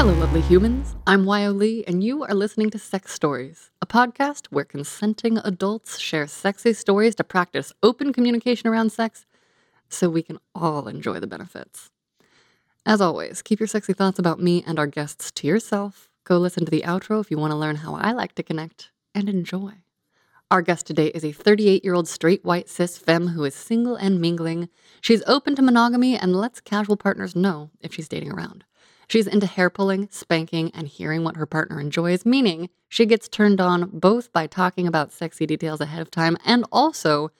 Hello, lovely humans. I'm Wyo Lee, and you are listening to Sex Stories, a podcast where consenting adults share sexy stories to practice open communication around sex so we can all enjoy the benefits. As always, keep your sexy thoughts about me and our guests to yourself. Go listen to the outro if you want to learn how I like to connect and enjoy. Our guest today is a 38 year old straight white cis femme who is single and mingling. She's open to monogamy and lets casual partners know if she's dating around. She's into hair pulling, spanking, and hearing what her partner enjoys, meaning she gets turned on both by talking about sexy details ahead of time and also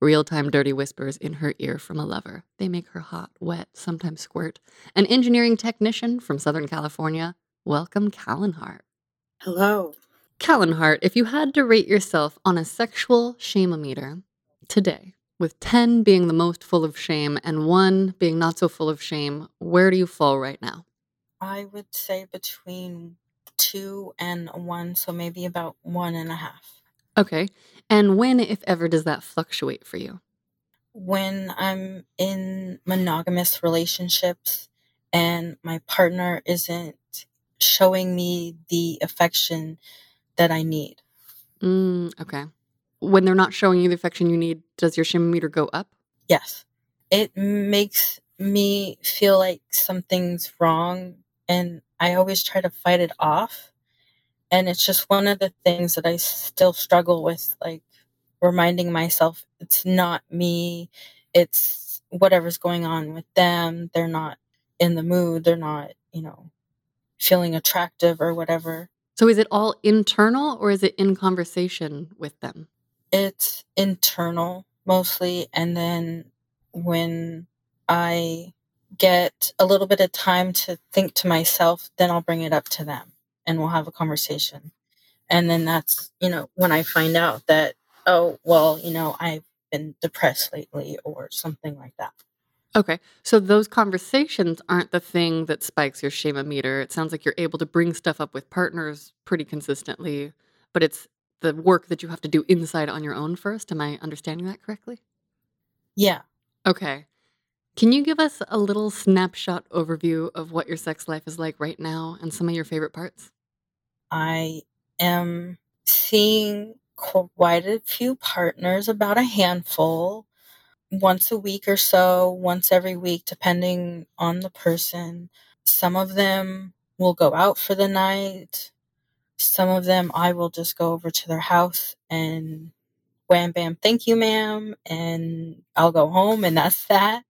real time dirty whispers in her ear from a lover. They make her hot, wet, sometimes squirt. An engineering technician from Southern California. Welcome, Callan Hart. Hello. Callan Hart, if you had to rate yourself on a sexual shame-o-meter today, with 10 being the most full of shame and 1 being not so full of shame, where do you fall right now? I would say between two and one, so maybe about one and a half. Okay. And when, if ever, does that fluctuate for you? When I'm in monogamous relationships and my partner isn't showing me the affection that I need. Mm, okay. When they're not showing you the affection you need, does your shame meter go up? Yes. It makes me feel like something's wrong and I always try to fight it off. And it's just one of the things that I still struggle with, like reminding myself it's not me, it's whatever's going on with them. They're not in the mood, they're not, you know, feeling attractive or whatever. So is it all internal or is it in conversation with them? It's internal mostly. And then when I get a little bit of time to think to myself, then I'll bring it up to them and we'll have a conversation. And then that's, you know, when I find out that, oh, well, you know, I've been depressed lately or something like that. Okay. So those conversations aren't the thing that spikes your shame meter. It sounds like you're able to bring stuff up with partners pretty consistently, but it's the work that you have to do inside on your own first. Am I understanding that correctly? Yeah. Okay. Can you give us a little snapshot overview of what your sex life is like right now and some of your favorite parts? I am seeing quite a few partners, about a handful once a week or so, once every week, depending on the person. Some of them will go out for the night. Some of them I will just go over to their house and wham bam, thank you, ma'am. And I'll go home and that's that.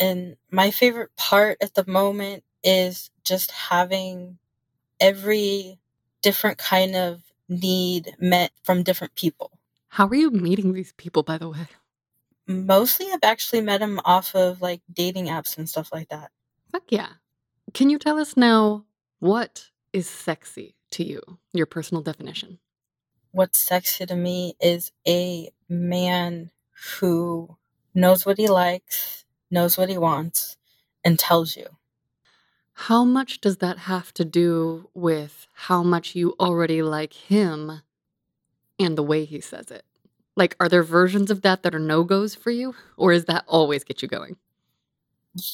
And my favorite part at the moment is just having every different kind of need met from different people. How are you meeting these people, by the way? Mostly, I've actually met him off of like dating apps and stuff like that. Fuck yeah. Can you tell us now what is sexy to you, your personal definition? What's sexy to me is a man who knows what he likes, knows what he wants, and tells you. How much does that have to do with how much you already like him and the way he says it? Like, are there versions of that that are no goes for you, or is that always get you going?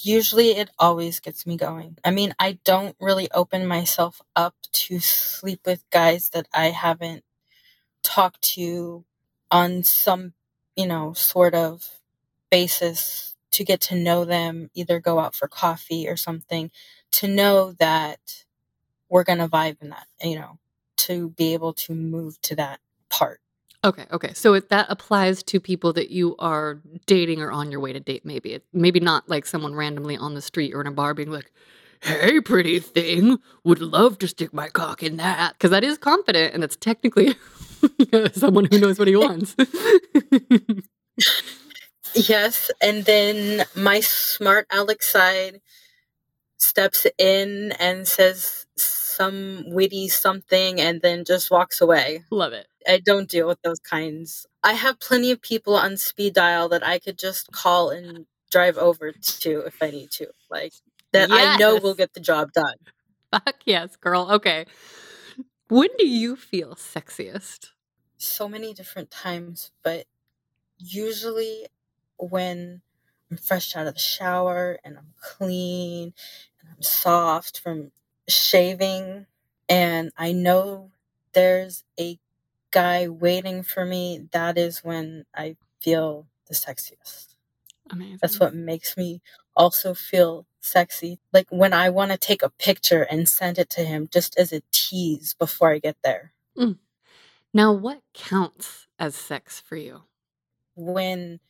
Usually, it always gets me going. I mean, I don't really open myself up to sleep with guys that I haven't talked to on some, you know, sort of basis to get to know them, either go out for coffee or something, to know that we're going to vibe in that, you know, to be able to move to that part. Okay, okay. So if that applies to people that you are dating or on your way to date, maybe it maybe not like someone randomly on the street or in a bar being like, "Hey, pretty thing, would love to stick my cock in that," because that is confident and that's technically someone who knows what he wants. yes, and then my smart Alex side steps in and says some witty something and then just walks away. Love it. I don't deal with those kinds. I have plenty of people on speed dial that I could just call and drive over to if I need to. Like that yes. I know will get the job done. Fuck yes, girl. Okay. When do you feel sexiest? So many different times, but usually when I'm fresh out of the shower and I'm clean and I'm soft from shaving and I know there's a guy waiting for me, that is when I feel the sexiest. Amazing. That's what makes me also feel sexy. Like when I want to take a picture and send it to him just as a tease before I get there. Mm. Now, what counts as sex for you? When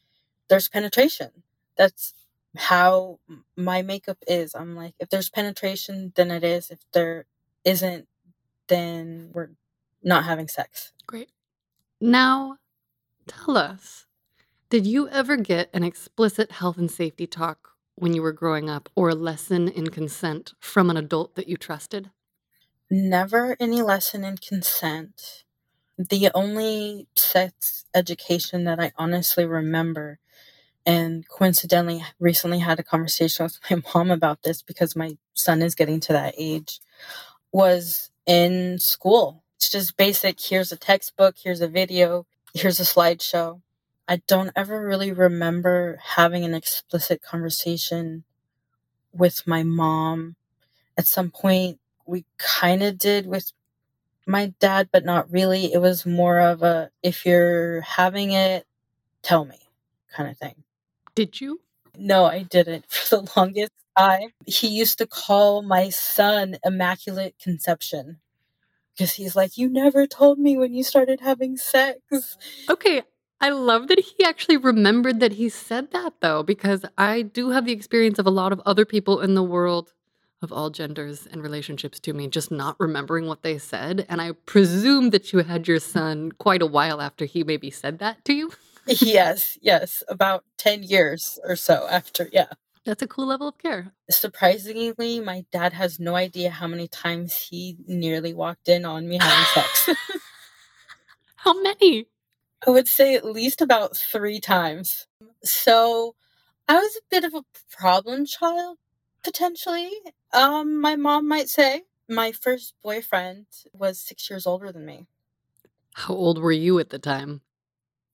there's penetration. That's how my makeup is. I'm like, if there's penetration, then it is. If there isn't, then we're not having sex. Great. Now, tell us did you ever get an explicit health and safety talk when you were growing up or a lesson in consent from an adult that you trusted? Never any lesson in consent. The only sex education that I honestly remember, and coincidentally recently had a conversation with my mom about this because my son is getting to that age, was in school. It's just basic here's a textbook, here's a video, here's a slideshow. I don't ever really remember having an explicit conversation with my mom. At some point, we kind of did with my dad, but not really. It was more of a if you're having it, tell me kind of thing. Did you? No, I didn't for the longest time. He used to call my son Immaculate Conception because he's like, You never told me when you started having sex. Okay, I love that he actually remembered that he said that though, because I do have the experience of a lot of other people in the world of all genders and relationships to me just not remembering what they said. And I presume that you had your son quite a while after he maybe said that to you. Yes, yes, about 10 years or so after, yeah. That's a cool level of care. Surprisingly, my dad has no idea how many times he nearly walked in on me having sex. how many? I would say at least about three times. So I was a bit of a problem child, potentially. Um, my mom might say. My first boyfriend was six years older than me. How old were you at the time?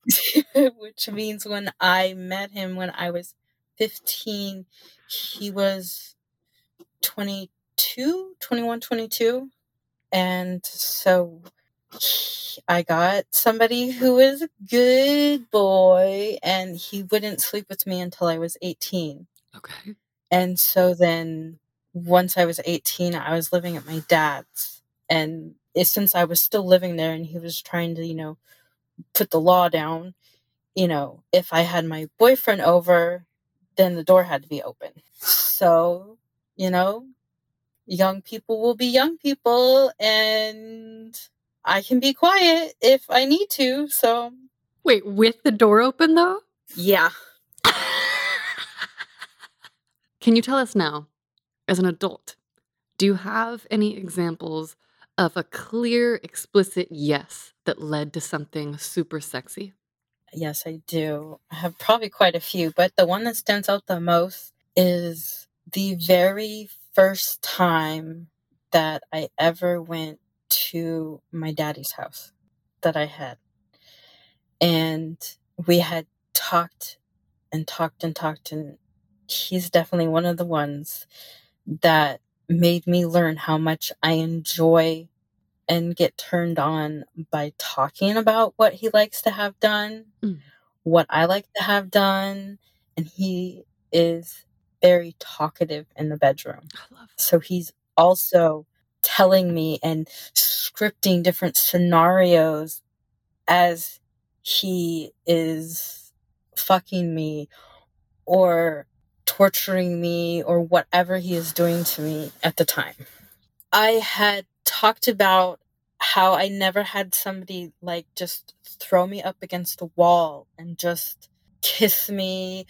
Which means when I met him when I was 15, he was 22, 21, 22. And so I got somebody who was a good boy, and he wouldn't sleep with me until I was 18. Okay. And so then once I was 18, I was living at my dad's. And eh, since I was still living there and he was trying to, you know, put the law down, you know, if I had my boyfriend over, then the door had to be open. So, you know, young people will be young people and I can be quiet if I need to. So, wait, with the door open though? Yeah. can you tell us now, as an adult, do you have any examples of a clear, explicit yes that led to something super sexy? Yes, I do. I have probably quite a few, but the one that stands out the most is the very first time that I ever went to my daddy's house that I had. And we had talked and talked and talked, and he's definitely one of the ones that made me learn how much I enjoy and get turned on by talking about what he likes to have done, mm. what I like to have done. And he is very talkative in the bedroom. So he's also telling me and scripting different scenarios as he is fucking me or torturing me or whatever he is doing to me at the time. I had talked about how I never had somebody like just throw me up against the wall and just kiss me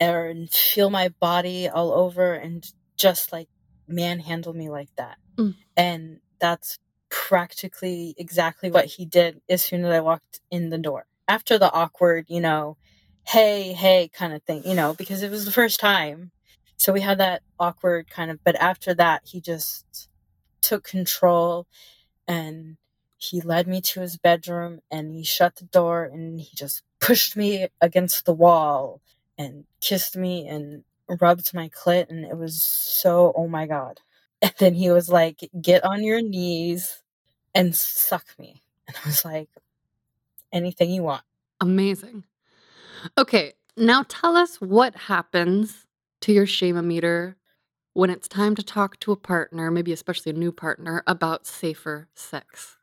or feel my body all over and just like manhandle me like that. Mm. And that's practically exactly what he did as soon as I walked in the door. After the awkward, you know, hey, hey kind of thing, you know, because it was the first time. So we had that awkward kind of, but after that, he just took control and he led me to his bedroom and he shut the door and he just pushed me against the wall and kissed me and rubbed my clit and it was so oh my god And then he was like, Get on your knees and suck me. And I was like, Anything you want. Amazing. Okay, now tell us what happens to your shame-o-meter when it's time to talk to a partner, maybe especially a new partner, about safer sex.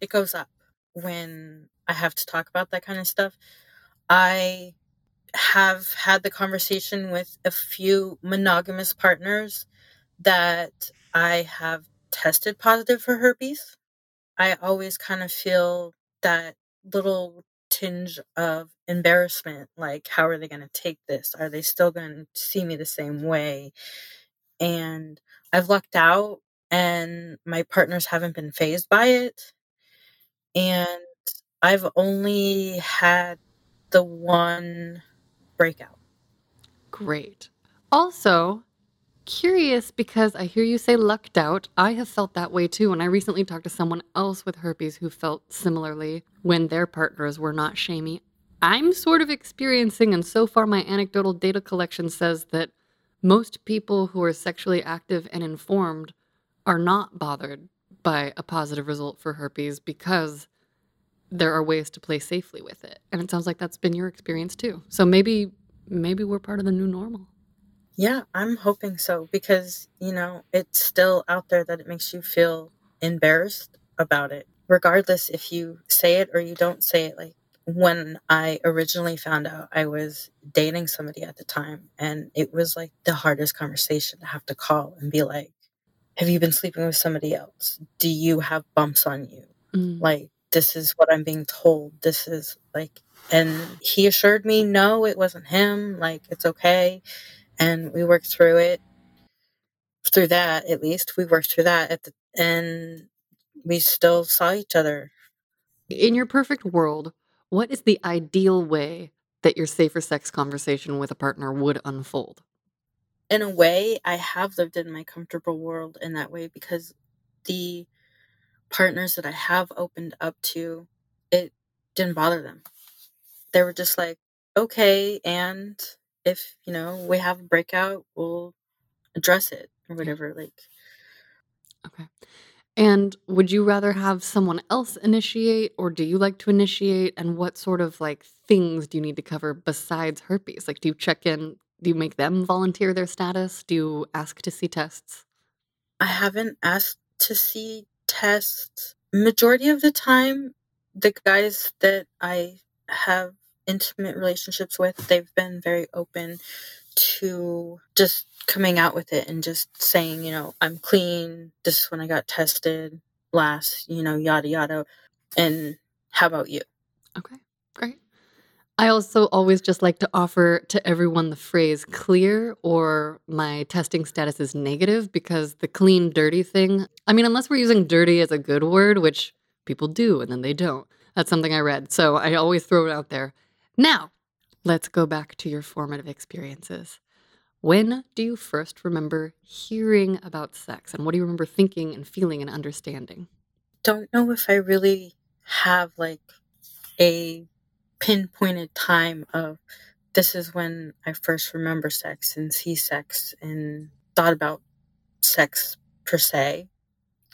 It goes up when I have to talk about that kind of stuff. I have had the conversation with a few monogamous partners that I have tested positive for herpes. I always kind of feel that little tinge of embarrassment like how are they going to take this? Are they still going to see me the same way? And i've lucked out and my partners haven't been fazed by it and i've only had the one breakout. Great. Also, curious because I hear you say lucked out. I have felt that way too. And I recently talked to someone else with herpes who felt similarly when their partners were not shamey. I'm sort of experiencing, and so far my anecdotal data collection says that most people who are sexually active and informed are not bothered by a positive result for herpes because there are ways to play safely with it. And it sounds like that's been your experience too. So maybe maybe we're part of the new normal. Yeah, I'm hoping so because, you know, it's still out there that it makes you feel embarrassed about it, regardless if you say it or you don't say it. Like when I originally found out I was dating somebody at the time, and it was like the hardest conversation to have to call and be like, Have you been sleeping with somebody else? Do you have bumps on you? Mm. Like, this is what I'm being told. This is like, and he assured me, no, it wasn't him. Like, it's okay and we worked through it through that at least we worked through that at the and we still saw each other In your perfect world, what is the ideal way that your safer sex conversation with a partner would unfold? in a way i have lived in my comfortable world in that way because the partners that i have opened up to it didn't bother them they were just like okay and if you know we have a breakout we'll address it or whatever like Okay. And would you rather have someone else initiate or do you like to initiate? And what sort of like things do you need to cover besides herpes? Like, do you check in? Do you make them volunteer their status? Do you ask to see tests? I haven't asked to see tests. Majority of the time, the guys that I have intimate relationships with, they've been very open to just coming out with it and just saying, you know, I'm clean. This is when I got tested last, you know, yada yada. And how about you? Okay, great. I also always just like to offer to everyone the phrase clear or my testing status is negative because the clean, dirty thing, I mean, unless we're using dirty as a good word, which people do and then they don't. That's something I read. So I always throw it out there. Now, let's go back to your formative experiences. When do you first remember hearing about sex and what do you remember thinking and feeling and understanding? Don't know if I really have like a pinpointed time of this is when I first remember sex and see sex and thought about sex per se.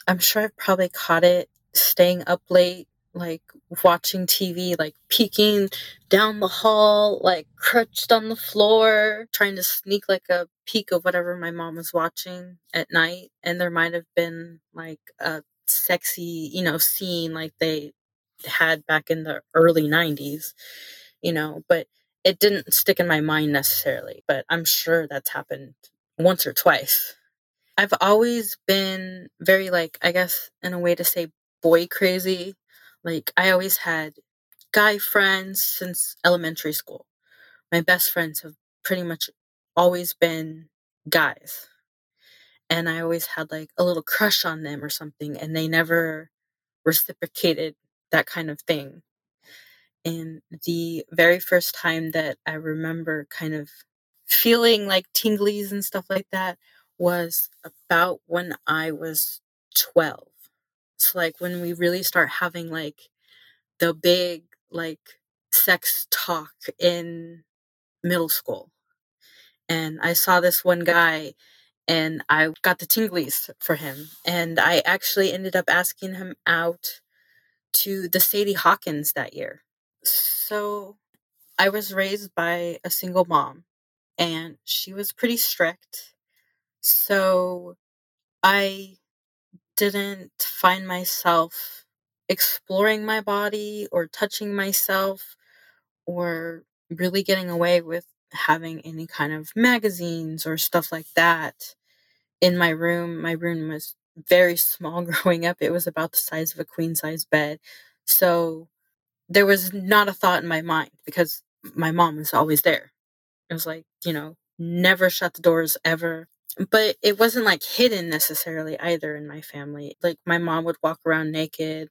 I'm sure I've probably caught it staying up late, like watching TV, like peeking down the hall, like crouched on the floor, trying to sneak like a peek of whatever my mom was watching at night. And there might have been like a sexy, you know, scene like they had back in the early 90s, you know, but it didn't stick in my mind necessarily. But I'm sure that's happened once or twice. I've always been very, like, I guess, in a way to say boy crazy. Like, I always had guy friends since elementary school. My best friends have pretty much always been guys. And I always had like a little crush on them or something, and they never reciprocated that kind of thing. And the very first time that I remember kind of feeling like tinglies and stuff like that was about when I was 12. So, like, when we really start having like the big, like, sex talk in middle school. And I saw this one guy, and I got the tinglies for him. And I actually ended up asking him out to the Sadie Hawkins that year. So I was raised by a single mom, and she was pretty strict. So I didn't find myself exploring my body or touching myself or really getting away with having any kind of magazines or stuff like that in my room. My room was very small growing up. It was about the size of a queen size bed. So there was not a thought in my mind because my mom was always there. It was like, you know, never shut the doors ever. But it wasn't like hidden necessarily either in my family. Like my mom would walk around naked.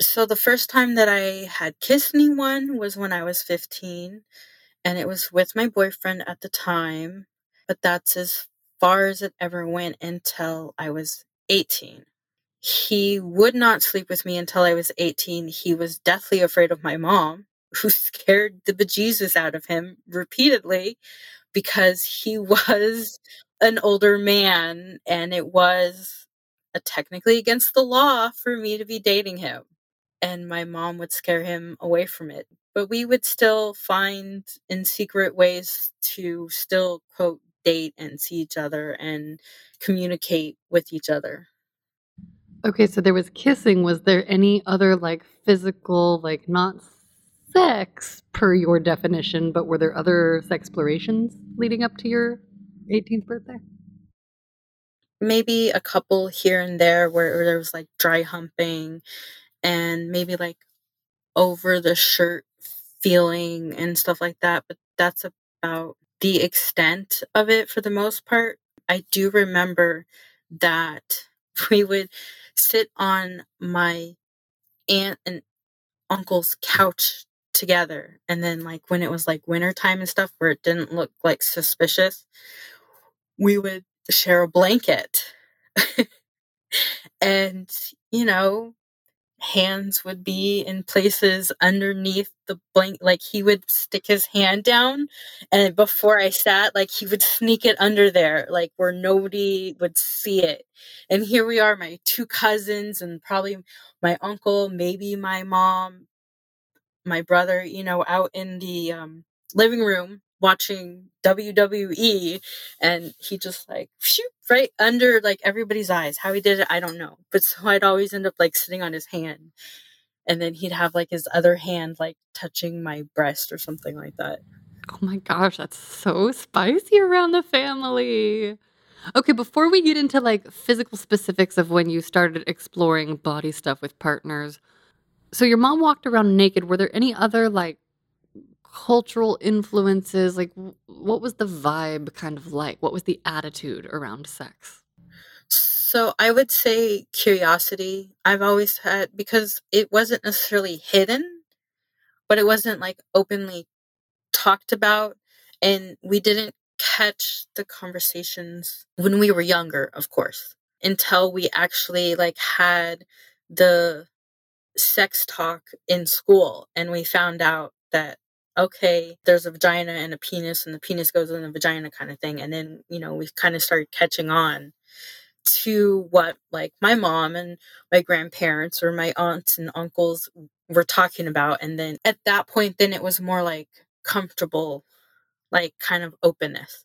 So the first time that I had kissed anyone was when I was 15 and it was with my boyfriend at the time, but that's as far as it ever went until I was 18. He would not sleep with me until I was 18. He was deathly afraid of my mom, who scared the bejesus out of him repeatedly because he was an older man and it was uh, technically against the law for me to be dating him. And my mom would scare him away from it. But we would still find in secret ways to still, quote, date and see each other and communicate with each other. Okay, so there was kissing. Was there any other like physical, like not sex per your definition, but were there other sex explorations leading up to your 18th birthday? Maybe a couple here and there where there was like dry humping and maybe like over the shirt feeling and stuff like that, but that's about the extent of it for the most part. I do remember that we would sit on my aunt and uncle's couch together and then like when it was like wintertime and stuff where it didn't look like suspicious we would share a blanket. And you know hands would be in places underneath the blanket like he would stick his hand down and before i sat like he would sneak it under there like where nobody would see it. And here we are my two cousins and probably my uncle maybe my mom my brother you know out in the um, living room watching WWE and he just like shoot right under like everybody's eyes. How he did it, I don't know. But so I'd always end up like sitting on his hand. And then he'd have like his other hand like touching my breast or something like that. Oh my gosh, that's so spicy around the family. Okay, before we get into like physical specifics of when you started exploring body stuff with partners, so your mom walked around naked. Were there any other like cultural influences? Like, what was the vibe kind of like? What was the attitude around sex? So I would say curiosity. I've always had because it wasn't necessarily hidden, but it wasn't like openly talked about and we didn't catch the conversations when we were younger, of course, until we actually like had the sex talk in school and we found out that okay, there's a vagina and a penis, and the penis goes in the vagina kind of thing. And then, you know, we kind of started catching on to what like my mom and my grandparents or my aunts and uncles were talking about. And then at that point, then it was more like comfortable, like kind of openness.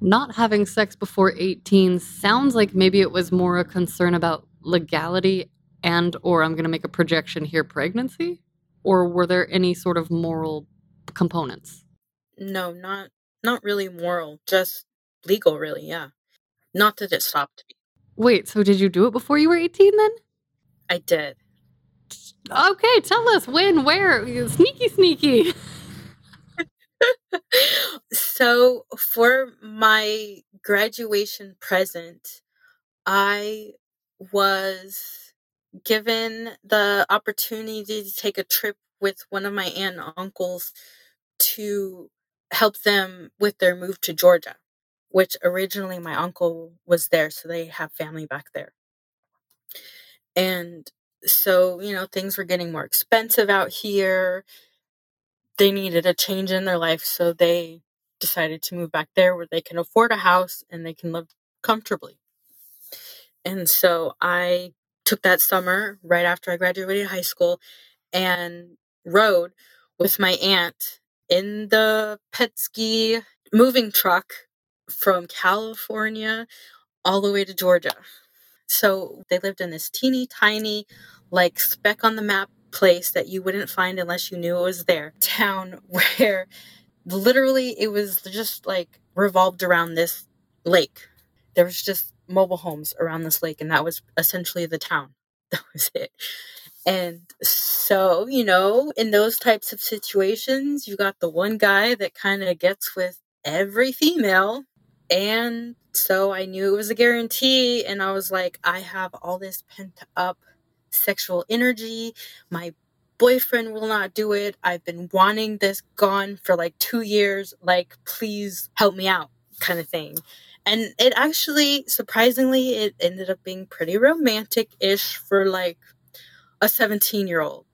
Not having sex before 18 sounds like maybe it was more a concern about legality and or I'm going to make a projection here pregnancy or were there any sort of moral components? No, not not really moral, just legal really, yeah. Not that it stopped me. Wait, so did you do it before you were 18 then? I did. Okay, tell us when, where. Sneaky, sneaky. so, for my graduation present, I was given the opportunity to take a trip with one of my aunt and uncles to help them with their move to Georgia, which originally my uncle was there, so they have family back there. And so, you know, things were getting more expensive out here. They needed a change in their life, so they decided to move back there where they can afford a house and they can live comfortably. And so I took that summer right after I graduated high school and rode with my aunt in the Penske moving truck from California all the way to Georgia. So they lived in this teeny tiny, like speck on the map place that you wouldn't find unless you knew it was there. Town where literally it was just like revolved around this lake. There was just mobile homes around this lake, and that was essentially the town. That was it. And so, you know, in those types of situations, you got the one guy that kind of gets with every female. And so I knew it was a guarantee. And I was like, I have all this pent up sexual energy. My boyfriend will not do it. I've been wanting this gone for like two years. Like, please help me out, kind of thing. And it actually, surprisingly, it ended up being pretty romantic ish for like a 17 year old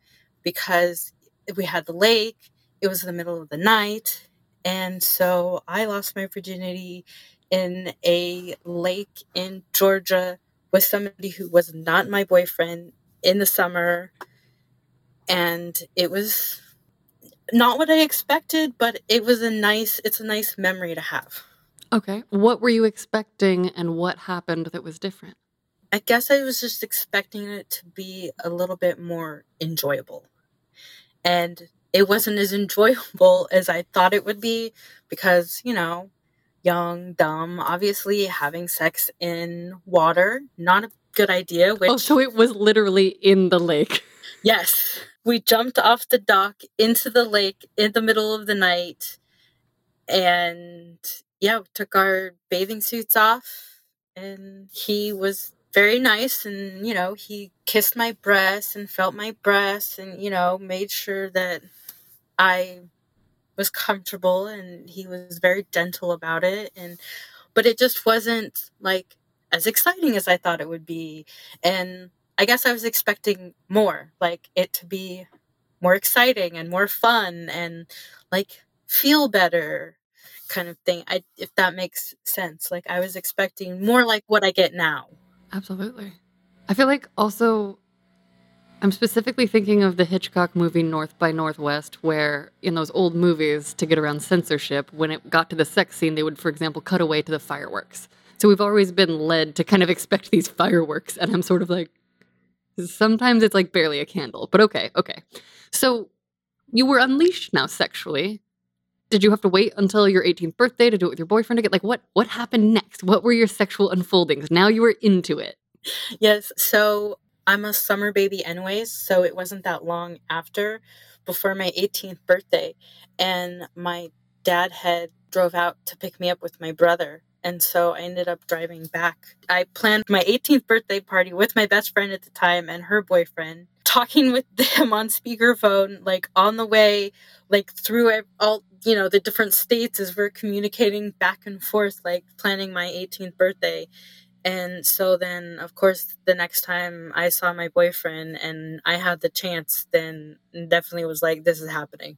because we had the lake, it was the middle of the night. And so I lost my virginity in a lake in Georgia with somebody who was not my boyfriend in the summer. And it was not what I expected, but it was a nice, it's a nice memory to have. Okay. What were you expecting and what happened that was different? I guess I was just expecting it to be a little bit more enjoyable. And it wasn't as enjoyable as I thought it would be because, you know, young, dumb, obviously having sex in water, not a good idea. Oh, which, oh, so it was literally in the lake. Yes. We jumped off the dock into the lake in the middle of the night and yeah, took our bathing suits off and he was very nice and you know he kissed my breast and felt my breast and you know made sure that i was comfortable and he was very gentle about it. And but it just wasn't like as exciting as i thought it would be. And i guess i was expecting more like it to be more exciting and more fun and like feel better kind of thing. I if that makes sense. Like i was expecting more like what i get now Absolutely. I feel like also I'm specifically thinking of the Hitchcock movie North by Northwest, where in those old movies, to get around censorship, when it got to the sex scene, they would, for example, cut away to the fireworks. So we've always been led to kind of expect these fireworks, and I'm sort of like, sometimes it's like barely a candle, but okay, okay. So you were unleashed now sexually. Did you have to wait until your 18th birthday to do it with your boyfriend again? Like what what happened next? What were your sexual unfoldings? Now you were into it. Yes, so I'm a summer baby anyways, so it wasn't that long after before my 18th birthday and my dad had drove out to pick me up with my brother and so I ended up driving back. I planned my 18th birthday party with my best friend at the time and her boyfriend, talking with them on speakerphone, like on the way, like through all, you know, the different states as we're communicating back and forth, like planning my 18th birthday. And so then, of course, the next time I saw my boyfriend and I had the chance, then definitely was like, this is happening.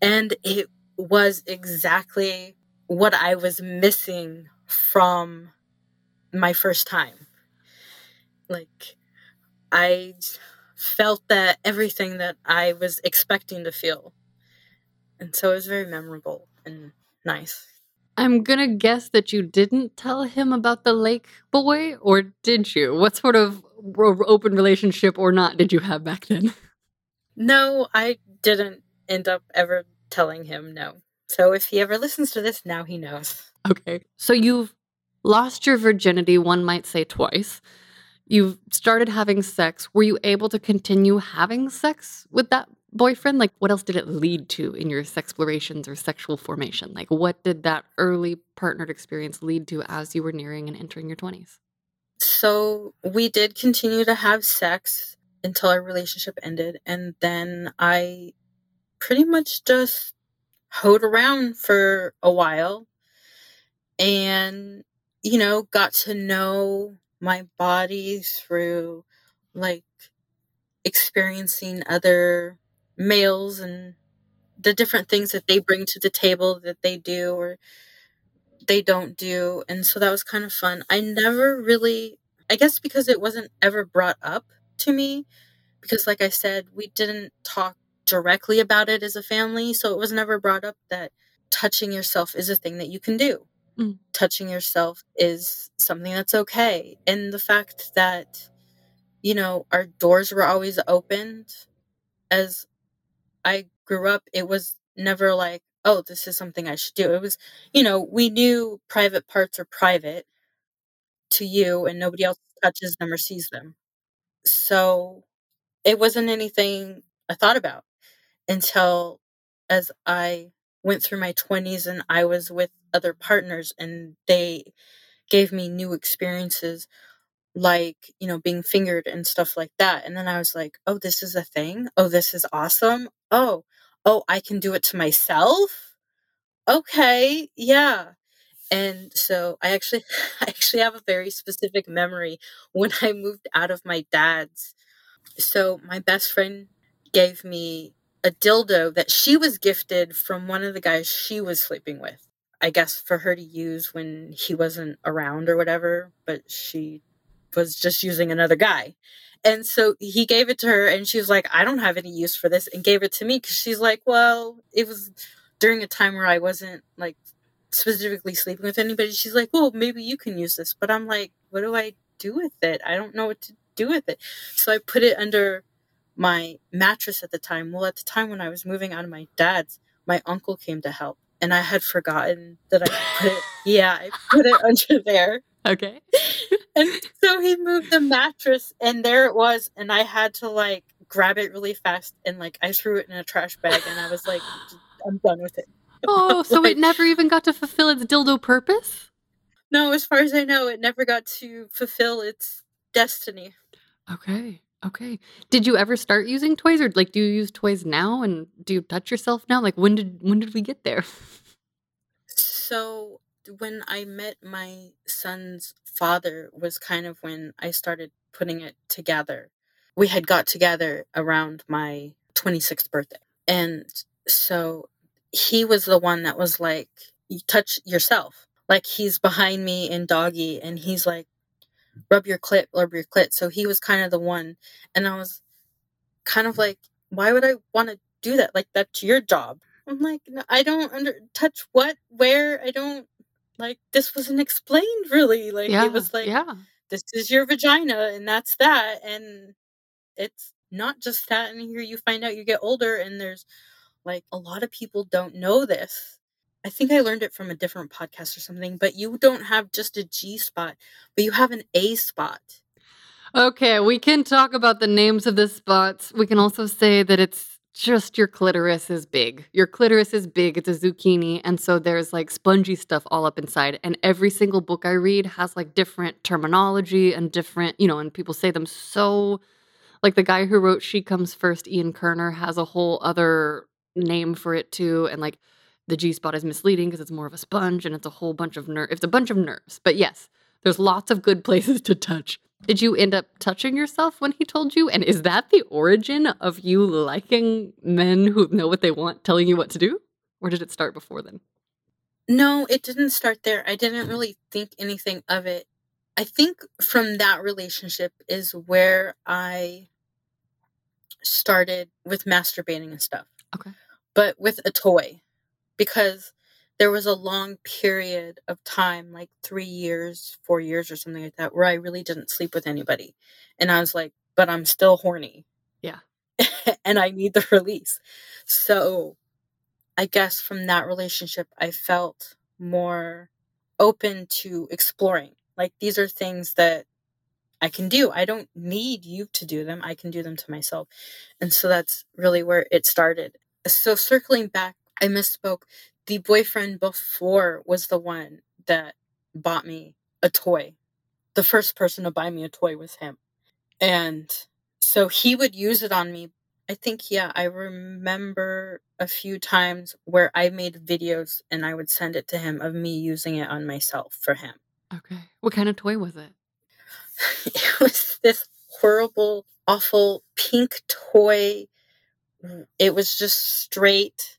And it was exactly what I was missing from my first time. Like, I felt that everything that I was expecting to feel. And so it was very memorable and nice. I'm gonna guess that you didn't tell him about the lake boy, or did you? What sort of open relationship or not did you have back then? No, I didn't end up ever telling him no. So if he ever listens to this, now he knows. Okay. So you've lost your virginity, one might say twice. You've started having sex. Were you able to continue having sex with that boyfriend? Like, what else did it lead to in your explorations or sexual formation? Like, what did that early partnered experience lead to as you were nearing and entering your 20s? So, we did continue to have sex until our relationship ended. And then I pretty much just hoed around for a while and you know got to know my body through like experiencing other males and the different things that they bring to the table that they do or they don't do. And so that was kind of fun. I never really, I guess because it wasn't ever brought up to me, because like I said, we didn't talk directly about it as a family. So it was never brought up that touching yourself is a thing that you can do. Mm. Touching yourself is something that's okay. And the fact that, you know, our doors were always opened as I grew up, it was never like, oh, this is something I should do. It was, you know, we knew private parts are private to you and nobody else touches them or sees them. So it wasn't anything I thought about until as I went through my 20s and I was with other partners and they gave me new experiences like, you know, being fingered and stuff like that. And then I was like, oh, this is a thing. Oh, this is awesome. Oh, oh, I can do it to myself. Okay, yeah. And so I actually I actually have a very specific memory when I moved out of my dad's. So my best friend gave me a dildo that she was gifted from one of the guys she was sleeping with. I guess for her to use when he wasn't around or whatever, but she was just using another guy. And so he gave it to her, and she was like, I don't have any use for this, and gave it to me because she's like, Well, it was during a time where I wasn't like specifically sleeping with anybody. She's like, Well, maybe you can use this. But I'm like, What do I do with it? I don't know what to do with it. So I put it under my mattress at the time. Well, at the time when I was moving out of my dad's, my uncle came to help. And I had forgotten that I put it, yeah, I put it under there. Okay. And so he moved the mattress, and there it was. And I had to like grab it really fast, and like I threw it in a trash bag, and I was like, I'm done with it. Oh, so Like- it never even got to fulfill its dildo purpose? No, as far as I know, it never got to fulfill its destiny. Okay. Okay. Did you ever start using toys or like do you use toys now and do you touch yourself now? Like when did when did we get there? So when I met my son's father was kind of when I started putting it together. We had got together around my 26th birthday. And so he was the one that was like, you touch yourself. Like he's behind me in doggy and he's like, rub your clit, rub your clit. So he was kind of the one. And I was kind of like, why would I want to do that? Like that's your job. I'm like, no, I don't under touch what, where. I don't like. This wasn't explained really. Like yeah. it was like, yeah. this is your vagina, and that's that, and it's not just that. And here you find out you get older, and there's like a lot of people don't know this. I think I learned it from a different podcast or something. But you don't have just a G spot, but you have an A spot. Okay, we can talk about the names of the spots. We can also say that it's just your clitoris is big. Your clitoris is big. It's a zucchini. And so there's like spongy stuff all up inside. And every single book I read has like different terminology and different, you know, and people say them so like the guy who wrote She Comes First, Ian Kerner, has a whole other name for it too. And like the G spot is misleading because it's more of a sponge and it's a whole bunch of nerve. It's a bunch of nerves. But yes, there's lots of good places to touch. Did you end up touching yourself when he told you? And is that the origin of you liking men who know what they want telling you what to do? Or did it start before then? No, it didn't start there. I didn't really think anything of it. I think from that relationship is where I started with masturbating and stuff. Okay. But with a toy because there was a long period of time, like three years, four years, or something like that, where I really didn't sleep with anybody. And I was like, but I'm still horny. Yeah. and I need the release. So I guess from that relationship, I felt more open to exploring. Like, these are things that I can do. I don't need you to do them, I can do them to myself. And so that's really where it started. So, circling back, I misspoke the boyfriend before was the one that bought me a toy. The first person to buy me a toy was him. And so he would use it on me. I think, yeah, I remember a few times where I made videos and I would send it to him of me using it on myself for him. Okay. What kind of toy was it? it was this horrible, awful pink toy. It was just straight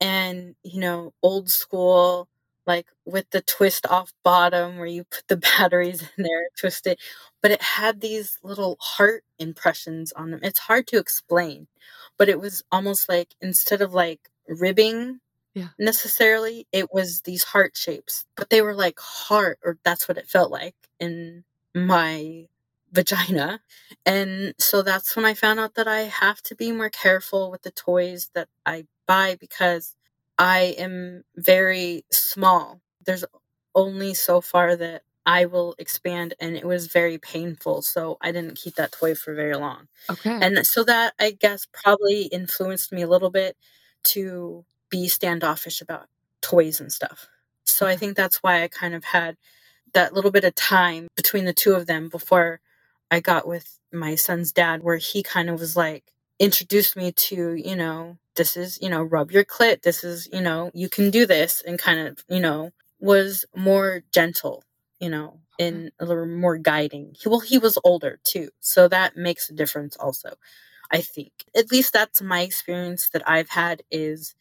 and, you know, old school. like with the twist off bottom where you put the batteries in there, twist it. But it had these little heart impressions on them. It's hard to explain, but it was almost like instead of like ribbing Yeah. necessarily, it was these heart shapes, but they were like heart, or that's what it felt like in my vagina. And so that's when I found out that I have to be more careful with the toys that I buy because I am very small. There's only so far that I will expand, and it was very painful. So I didn't keep that toy for very long. Okay. And so that, I guess, probably influenced me a little bit to be standoffish about toys and stuff. So I think that's why I kind of had that little bit of time between the two of them before I got with my son's dad, where he kind of was like, introduced me to, you know, this is, you know, rub your clit. This is, you know, you can do this. And kind of, you know, was more gentle, you know, Okay. and a little more guiding. He, well, he was older too. So that makes a difference also, I think. At least that's my experience that I've had is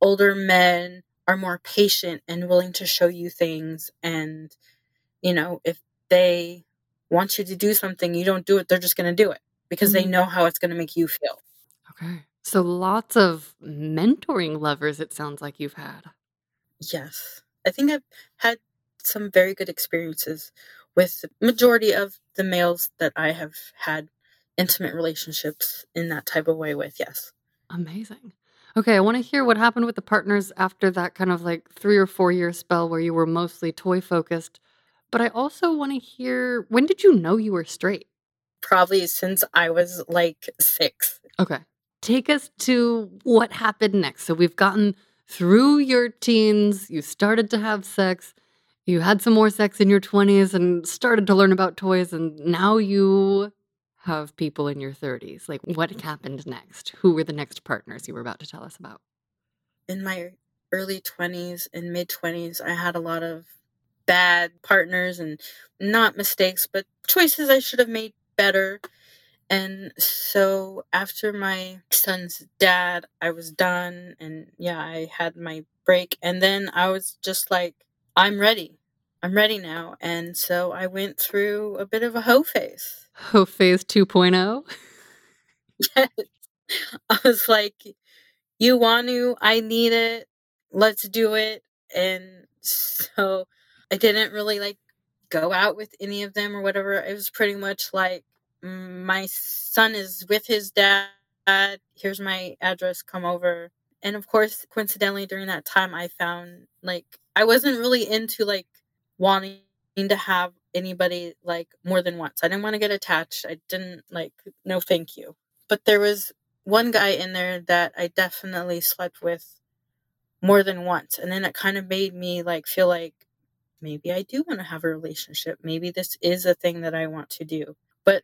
older men are more patient and willing to show you things and you know if they want you to do something you don't do it they're just going to do it because they Mm. know how it's going to make you feel Okay. So lots of mentoring lovers, it sounds like you've had. yes i think i've had some very good experiences with the majority of the males that i have had intimate relationships in that type of way with yes Amazing. Okay, I want to hear what happened with the partners after that kind of like three or four year spell where you were mostly toy focused. But I also want to hear when did you know you were straight? Probably since i was like six Okay. Take us to what happened next. So we've gotten through your teens, you started to have sex, you had some more sex in your 20s and started to learn about toys, and now you have people in your 30s. Like, what happened next? Who were the next partners you were about to tell us about? in my early 20s and mid 20s, I had a lot of bad partners and not mistakes, but choices I should have made better. And so after my son's dad, I was done. And yeah, I had my break. And then I was just like, I'm ready. I'm ready now. And so I went through a bit of a hoe phase. Hoe Phase 2.0? yes. I was like, you want to, I need it, let's do it. And so I didn't really like go out with any of them or whatever. It was pretty much like my son is with his dad. Here's my address, come over. And of course, coincidentally, during that time, I found like I wasn't really into like wanting to have anybody like more than once. I didn't want to get attached. I didn't like, no, thank you. But there was one guy in there that I definitely slept with more than once. And then it kind of made me like feel like maybe I do want to have a relationship. Maybe this is a thing that I want to do. But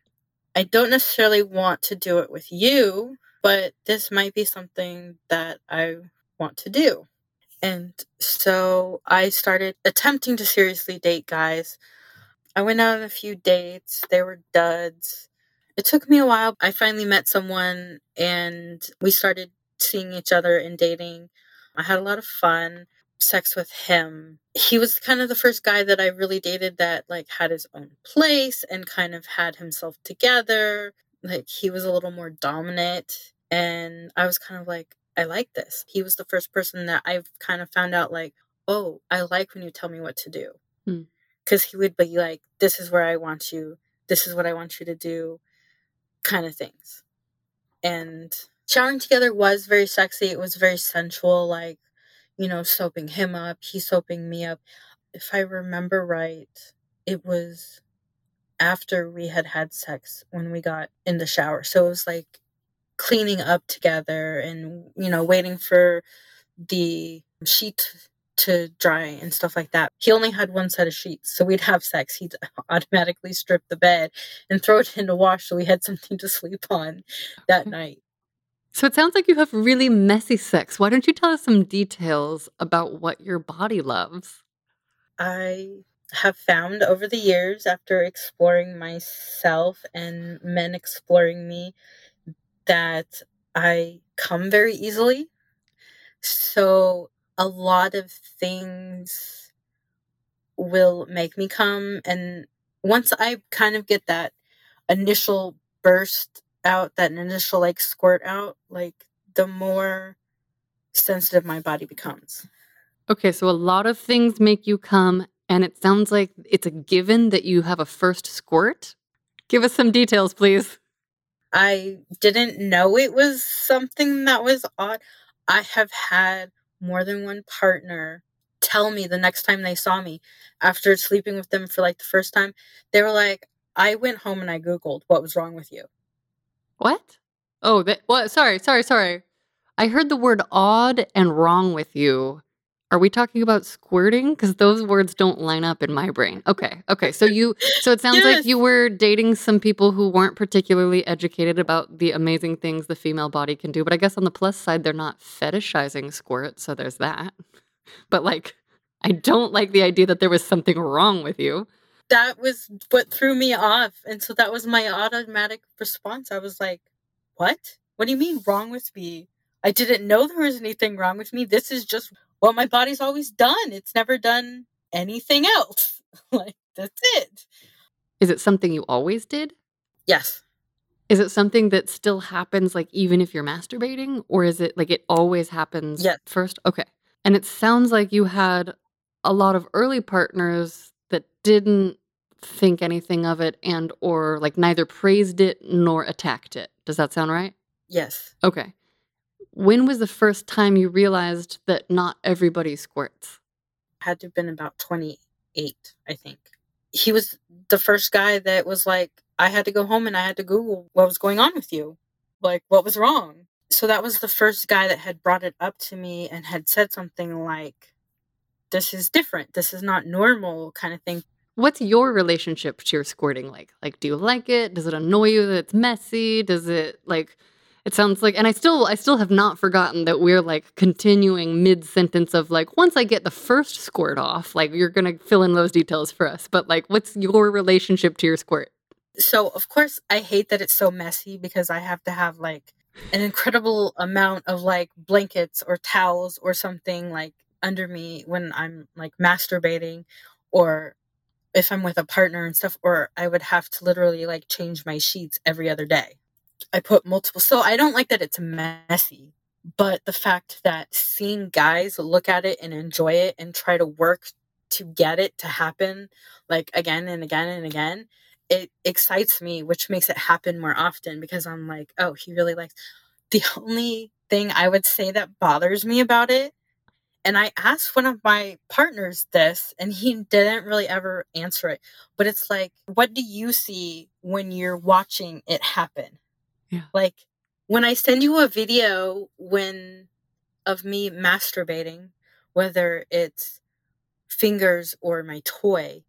I don't necessarily want to do it with you, but this might be something that I want to do. And so I started attempting to seriously date guys. I went out on a few dates, they were duds. It took me a while. I finally met someone and we started seeing each other and dating. I had a lot of fun. Sex with him. He was kind of the first guy that I really dated that like had his own place and kind of had himself together. Like he was a little more dominant and I was kind of like I like this. He was the first person that I've kind of found out like, "Oh, I like when you tell me what to do." Hmm. Cuz he would be like, "This is where I want you. This is what I want you to do." kind of things. And showering together was very sexy. It was very sensual, like, you know, soaping him up, he soaping me up. If I remember right, it was after we had had sex when we got in the shower. So it was like cleaning up together and, you know, waiting for the sheet to dry and stuff like that. He only had one set of sheets, so we'd have sex. He'd automatically strip the bed and throw it in the wash so we had something to sleep on that night. So it sounds like you have really messy sex. Why don't you tell us some details about what your body loves? I have found over the years, after exploring myself and men exploring me, that I come very easily. So a lot of things will make me come. And once I kind of get that initial burst out, that initial like squirt out, like the more sensitive my body becomes. Okay, so a lot of things make you come, and it sounds like it's a given that you have a first squirt. Give us some details, please. I didn't know it was something that was odd. I have had more than one partner tell me the next time they saw me after sleeping with them for like the first time, they were like, I went home and I Googled what was wrong with you. What? Oh, that, what? Sorry, sorry, sorry. I heard the word odd and wrong with you. Are we talking about squirting? Because those words don't line up in my brain. Okay, okay. So you, so it sounds yes. like you were dating some people who weren't particularly educated about the amazing things the female body can do. But I guess on the plus side, they're not fetishizing squirt, so there's that. But like, I don't like the idea that there was something wrong with you. That was what threw me off, and so that was my automatic response. I was like, "What? What do you mean wrong with me?" I didn't know there was anything wrong with me. This is just what my body's always done. It's never done anything else. like, that's it. Is it something you always did? Yes. Is it something that still happens, like, even if you're masturbating? Or is it like it always happens yes. first? Okay. And it sounds like you had a lot of early partners that didn't think anything of it and or like neither praised it nor attacked it. Does that sound right? Yes. Okay. When was the first time you realized that not everybody squirts? Had to have been about 28, I think. He was the first guy that was like, I had to go home and I had to Google what was going on with you. Like, what was wrong? So that was the first guy that had brought it up to me and had said something like, This is different. This is not normal, kind of thing. What's your relationship to your squirting like? Like, do you like it? Does it annoy you that it's messy? Does it like it sounds like and I still I still have not forgotten that we're like continuing mid sentence of like once I get the first squirt off, like you're to fill in those details for us. But like what's your relationship to your squirt? So, of course, I hate that it's so messy because I have to have like an incredible amount of like blankets or towels or something like under me when I'm like masturbating or if I'm with a partner and stuff or I would have to literally like change my sheets every other day. I put multiple. So I don't like that it's messy, but the fact that seeing guys look at it and enjoy it and try to work to get it to happen like again and again and again, it excites me, which makes it happen more often because I'm like, oh, he really likes. The only thing I would say that bothers me about it, and I asked one of my partners this, and he didn't really ever answer it, but it's like, what do you see when you're watching it happen? Yeah. Like when I send you a video when of me masturbating, whether it's fingers or my toy,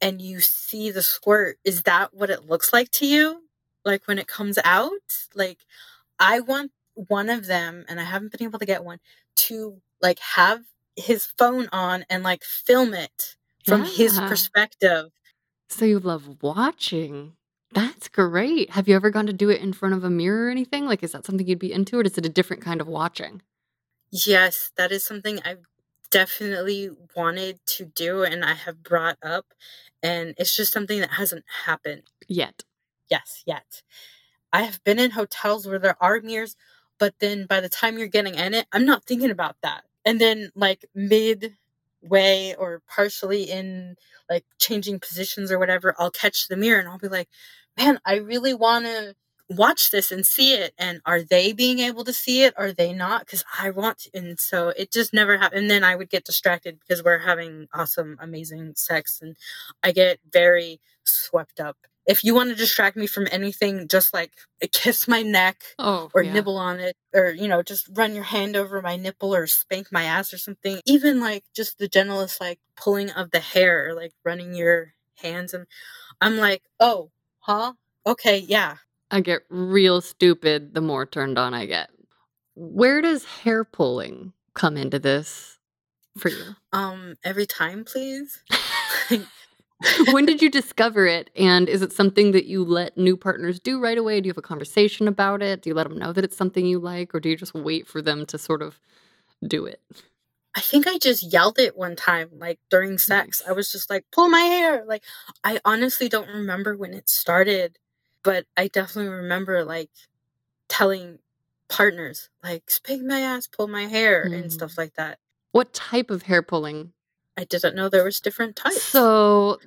and you see the squirt, is that what it looks like to you? Like when it comes out? Like I want one of them, and I haven't been able to get one, to like have his phone on and like film it from yeah. his perspective. So you love watching. That's great. Have you ever gone to do it in front of a mirror or anything? Like, is that something you'd be into, or is it a different kind of watching? Yes, that is something I've definitely wanted to do and I have brought up. And it's just something that hasn't happened yet. Yes, yet. I have been in hotels where there are mirrors, but then by the time you're getting in it, I'm not thinking about that. And then, like, midway or partially in like changing positions or whatever, I'll catch the mirror and I'll be like, man, I really want to watch this and see it. And are they being able to see it? Are they not? Because I want to. And so it just never happened. And then I would get distracted because we're having awesome, amazing sex. And I get very swept up. If you want to distract me from anything, just like kiss my neck oh, or yeah. nibble on it, or, you know, just run your hand over my nipple or spank my ass or something. Even like just the gentlest, like pulling of the hair, or like running your hands. And I'm like, oh, huh? Okay, yeah. I get real stupid the more turned on I get. Where does hair pulling come into this for you? Um, every time, please. when did you discover it? And is it something that you let new partners do right away? Do you have a conversation about it? Do you let them know that it's something you like? Or do you just wait for them to sort of do it? I think I just yelled it one time, like during sex. I was just like, pull my hair. Like, I honestly don't remember when it started, but I definitely remember like telling partners, like, spank my ass, pull my hair, and Mm. stuff like that. What type of hair pulling? I didn't know there was different types. So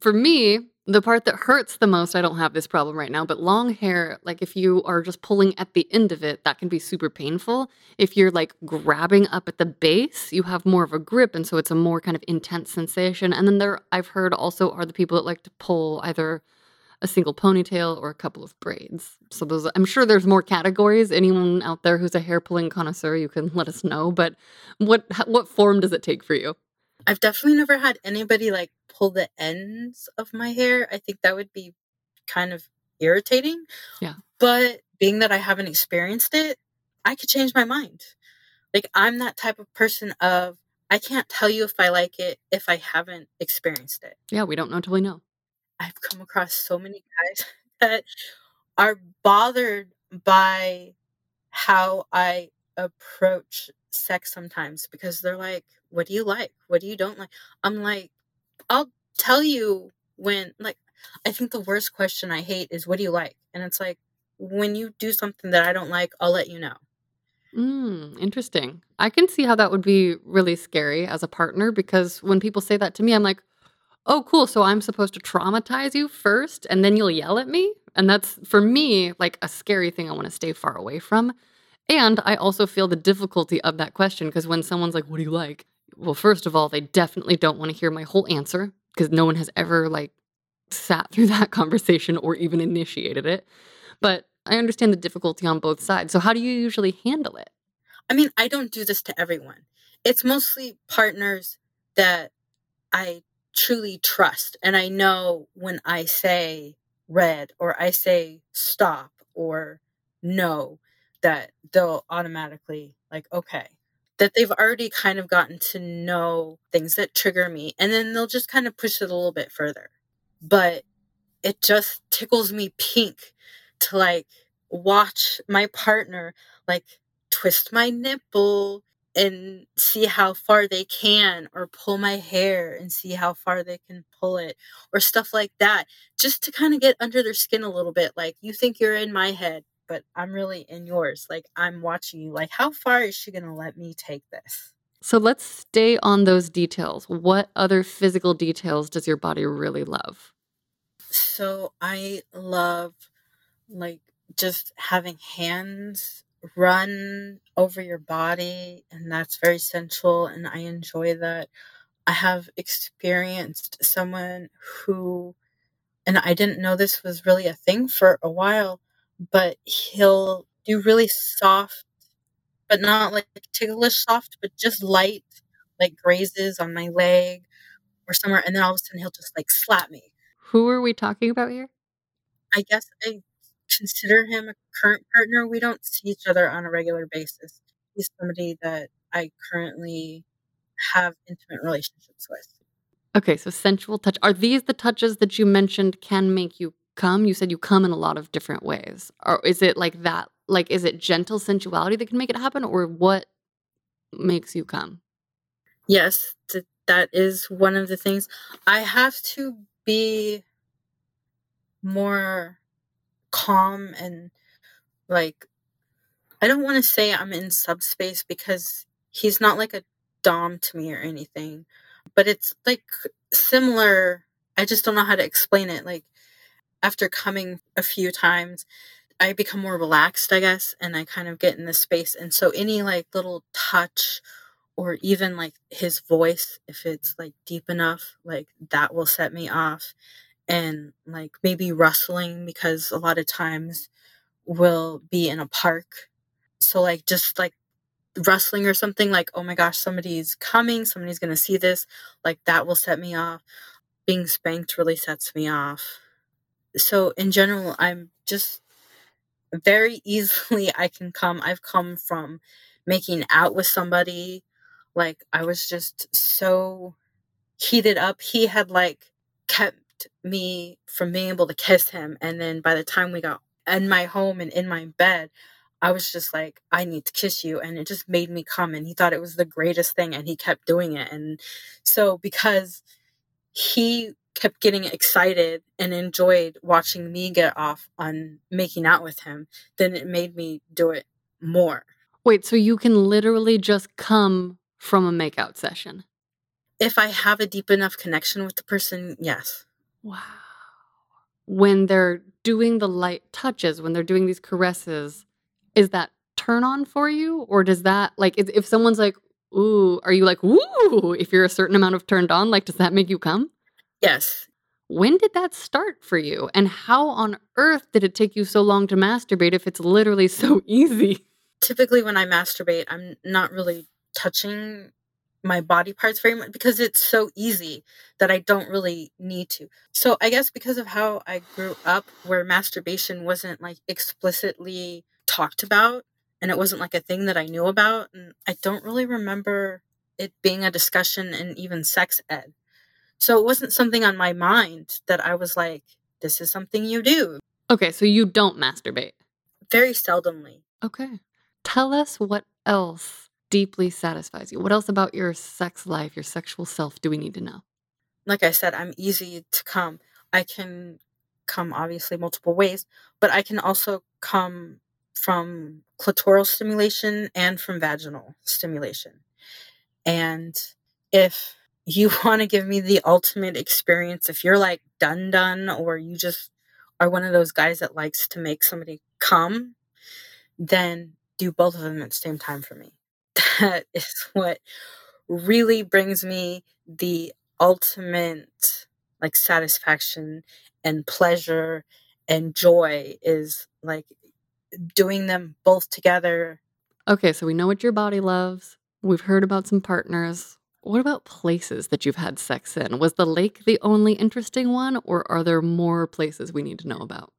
for me, the part that hurts the most, I don't have this problem right now, but long hair, like if you are just pulling at the end of it, that can be super painful. If you're like grabbing up at the base, you have more of a grip, and so it's a more kind of intense sensation. And then there, I've heard also are the people that like to pull either a single ponytail or a couple of braids. So those, I'm sure there's more categories. Anyone out there who's a hair pulling connoisseur, you can let us know. But what what form does it take for you? I've definitely never had anybody like pull the ends of my hair. I think that would be kind of irritating. Yeah. But being that I haven't experienced it, I could change my mind. Like I'm that type of person of I can't tell you if I like it if I haven't experienced it. Yeah, we don't know till we know. I've come across so many guys that are bothered by how I approach sex sometimes because they're like, What do you like? What do you don't like? I'm like, I'll tell you when, like, I think the worst question I hate is, What do you like? And it's like, when you do something that I don't like, I'll let you know. Mm, interesting. I can see how that would be really scary as a partner because when people say that to me, I'm like, oh, cool. So I'm supposed to traumatize you first and then you'll yell at me? And that's for me like a scary thing I want to stay far away from. And I also feel the difficulty of that question because when someone's like, what do you like? Well, first of all, they definitely don't want to hear my whole answer because no one has ever like sat through that conversation or even initiated it. But I understand the difficulty on both sides. So how do you usually handle it? I mean, I don't do this to everyone. It's mostly partners that I truly trust. And I know when I say red or I say stop or no, that they'll automatically, like, okay, that they've already kind of gotten to know things that trigger me. And then they'll just kind of push it a little bit further. But it just tickles me pink to like watch my partner like twist my nipple and see how far they can or pull my hair and see how far they can pull it or stuff like that just to kind of get under their skin a little bit like you think you're in my head but I'm really in yours like I'm watching you like how far is she going to let me take this So let's stay on those details. What other physical details does your body really love? so I love like just having hands run over your body and that's very sensual and I enjoy that. I have experienced someone who and I didn't know this was really a thing for a while, but he'll do really soft but not like ticklish soft, but just light like grazes on my leg or somewhere and then all of a sudden he'll just like slap me. Who are we talking about here? I guess I consider him a current partner. We don't see each other on a regular basis. He's somebody that I currently have intimate relationships with. Okay, so sensual touch. Are these the touches that you mentioned can make you come? You said you come in a lot of different ways. Or is it like that? Like, is it gentle sensuality that can make it happen? Or what makes you come? Yes, th- that is one of the things. I have to be more calm and like I don't want to say I'm in subspace because he's not like a dom to me or anything, but it's like similar. I just don't know how to explain it. Like after coming a few times, I become more relaxed, I guess, and I kind of get in this space. And so any like little touch or even like his voice, if it's like deep enough, like that will set me off. And like maybe rustling because a lot of times we'll be in a park. So like just like rustling or something like, oh my gosh, somebody's coming, somebody's gonna see this, like that will set me off. Being spanked really sets me off. So in general, I'm just very easily I can come. I've come from making out with somebody. Like I was just so heated up. He had like kept me from being able to kiss him. And then by the time we got in my home and in my bed, I was just like, I need to kiss you. And it just made me come. And he thought it was the greatest thing. And he kept doing it. And so, because he kept getting excited and enjoyed watching me get off on making out with him, then it made me do it more. Wait, so you can literally just come from a makeout session? If I have a deep enough connection with the person, yes. Wow. When they're doing the light touches, when they're doing these caresses, is that turn on for you? Or does that, like, if, if someone's like, ooh, are you like, ooh, if you're a certain amount of turned on, like, does that make you come? Yes. When did that start for you? And how on earth did it take you so long to masturbate if it's literally so easy? Typically, when I masturbate, I'm not really touching my body parts very much because it's so easy that I don't really need to. So, I guess because of how I grew up, where masturbation wasn't like explicitly talked about and it wasn't like a thing that I knew about, and I don't really remember it being a discussion in even sex ed. So, it wasn't something on my mind that I was like, this is something you do. Okay, so you don't masturbate. Very seldomly. Okay. Tell us what else deeply satisfies you. What else about your sex life, your sexual self do we need to know? Like I said, I'm easy to come. I can come obviously multiple ways, but I can also come from clitoral stimulation and from vaginal stimulation. And if you want to give me the ultimate experience, if you're like done done or you just are one of those guys that likes to make somebody come, then do both of them at the same time for me. That is what really brings me the ultimate like satisfaction and pleasure and joy is like doing them both together. Okay, so we know what your body loves. We've heard about some partners. What about places that you've had sex in? Was the lake the only interesting one, or are there more places we need to know about?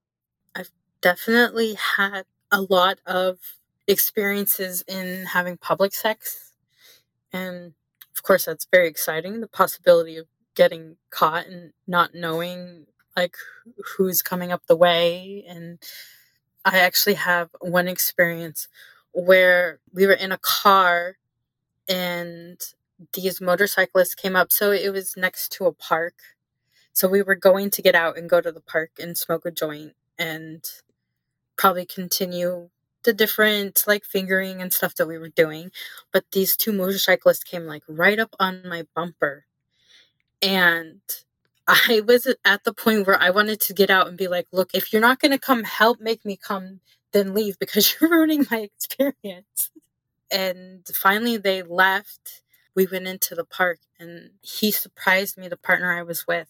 I've definitely had a lot of experiences in having public sex. And of course, that's very exciting. The possibility of getting caught and not knowing like who's coming up the way and I actually have one experience where we were in a car and these motorcyclists came up. So it was next to a park. So we were going to get out and go to the park and smoke a joint and probably continue the different like fingering and stuff that we were doing. But these two motorcyclists came like right up on my bumper. And I was at the point where I wanted to get out and be like, look, if you're not going to come help make me come, then leave because you're ruining my experience. And finally, they left. We went into the park and he surprised me, the partner I was with.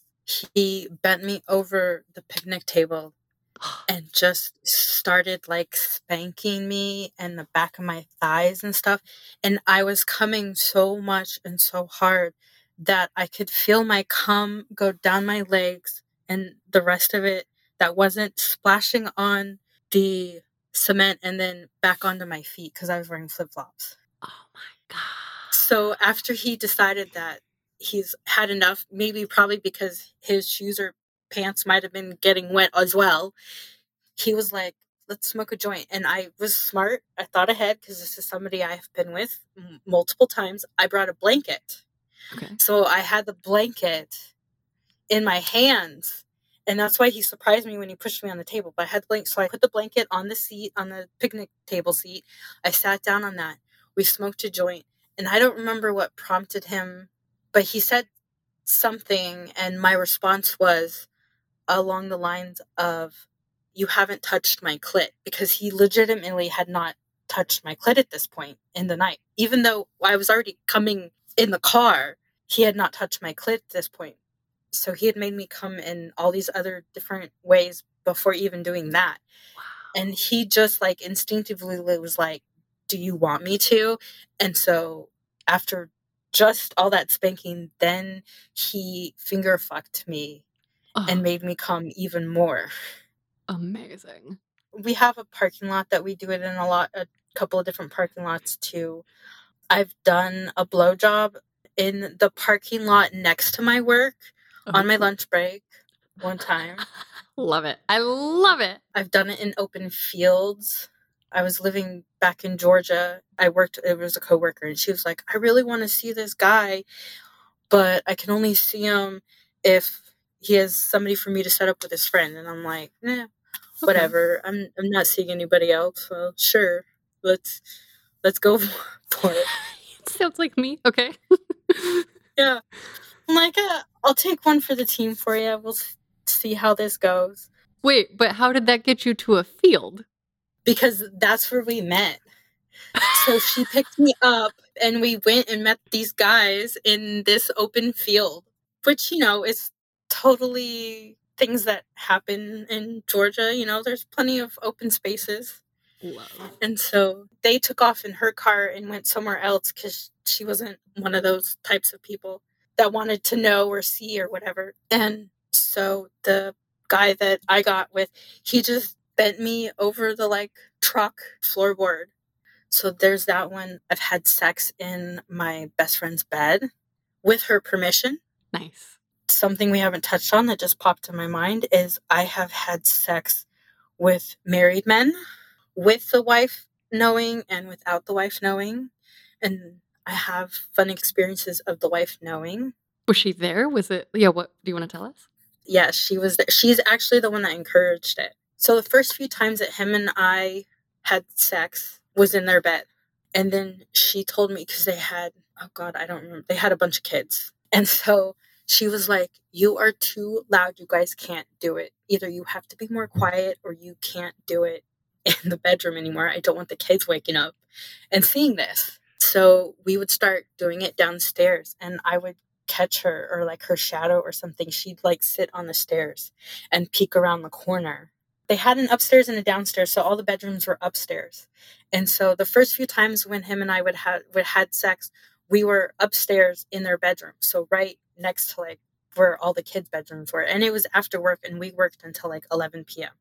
He bent me over the picnic table and just started like spanking me and the back of my thighs and stuff. And I was coming so much and so hard that I could feel my cum go down my legs and the rest of it that wasn't splashing on the cement and then back onto my feet because I was wearing flip flops. Oh my God. So after he decided that he's had enough, maybe probably because his shoes or pants might have been getting wet as well, he was like, let's smoke a joint. And I was smart. I thought ahead because this is somebody I've been with m- multiple times. I brought a blanket Okay. so I had the blanket in my hands. And that's why he surprised me when he pushed me on the table. But I had the blanket. So I put the blanket on the seat, on the picnic table seat. I sat down on that. We smoked a joint. And I don't remember what prompted him, but he said something. And my response was along the lines of, You haven't touched my clit. Because he legitimately had not touched my clit at this point in the night. Even though I was already coming in the car, he had not touched my clit at this point. So he had made me come in all these other different ways before even doing that. Wow. And he just like instinctively was like, Do you want me to? And so after just all that spanking, then he finger fucked me Oh, and made me come even more. amazing. We have a parking lot that we do it in a lot, a couple of different parking lots too. I've done a blowjob in the parking lot next to my work on my lunch break one time. love it. I love it. I've done it in open fields. I was living back in Georgia. I worked, it was a coworker, and she was like, I really want to see this guy, but I can only see him if he has somebody for me to set up with his friend. And I'm like, nah, whatever. I'm I'm not seeing anybody else. So sure, let's let's go for it. Sounds like me. Okay. yeah. I'm like, uh, I'll take one for the team for you. We'll see how this goes. Wait, but how did that get you to a field? Because that's where we met. so she picked me up and we went and met these guys in this open field, which, you know, is totally things that happen in Georgia. You know, there's plenty of open spaces. Love. And so they took off in her car and went somewhere else because she wasn't one of those types of people that wanted to know or see or whatever. And so the guy that I got with, he just bent me over the like truck floorboard. So there's that one. I've had sex in my best friend's bed with her permission. Nice something we haven't touched on that just popped in my mind is I have had sex with married men with the wife knowing and without the wife knowing. And I have fun experiences of the wife knowing. Was she there? Was it, yeah, what do you want to tell us? Yes, she was there. She's actually the one that encouraged it. So the first few times that him and I had sex was in their bed. And then she told me because they had, oh God, I don't remember, they had a bunch of kids. And so she was like, You are too loud. You guys can't do it. Either you have to be more quiet or you can't do it in the bedroom anymore. I don't want the kids waking up and seeing this. So we would start doing it downstairs and I would catch her or like her shadow or something. She'd like sit on the stairs and peek around the corner. They had an upstairs and a downstairs, so all the bedrooms were upstairs. And so the first few times when him and I would have would had sex, we were upstairs in their bedroom. So right next to like where all the kids' bedrooms were. And it was after work, and we worked until like 11 p.m.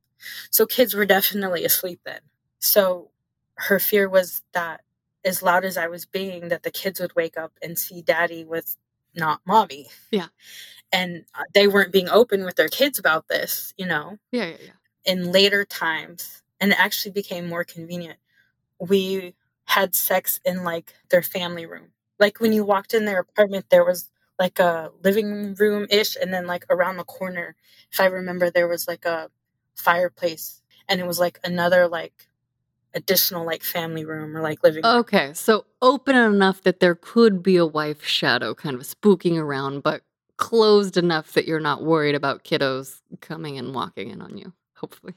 So kids were definitely asleep then. So her fear was that as loud as I was being, that the kids would wake up and see daddy with not mommy. Yeah. And uh, they weren't being open with their kids about this, you know? Yeah, yeah, yeah. In later times, and it actually became more convenient, we had sex in like their family room. Like when you walked in their apartment, there was like a living room ish, and then like around the corner, if I remember, there was like a fireplace, and it was like another like additional like family room or like living room. Okay, so open enough that there could be a wife shadow kind of spooking around, but closed enough that you're not worried about kiddos coming and walking in on you, hopefully.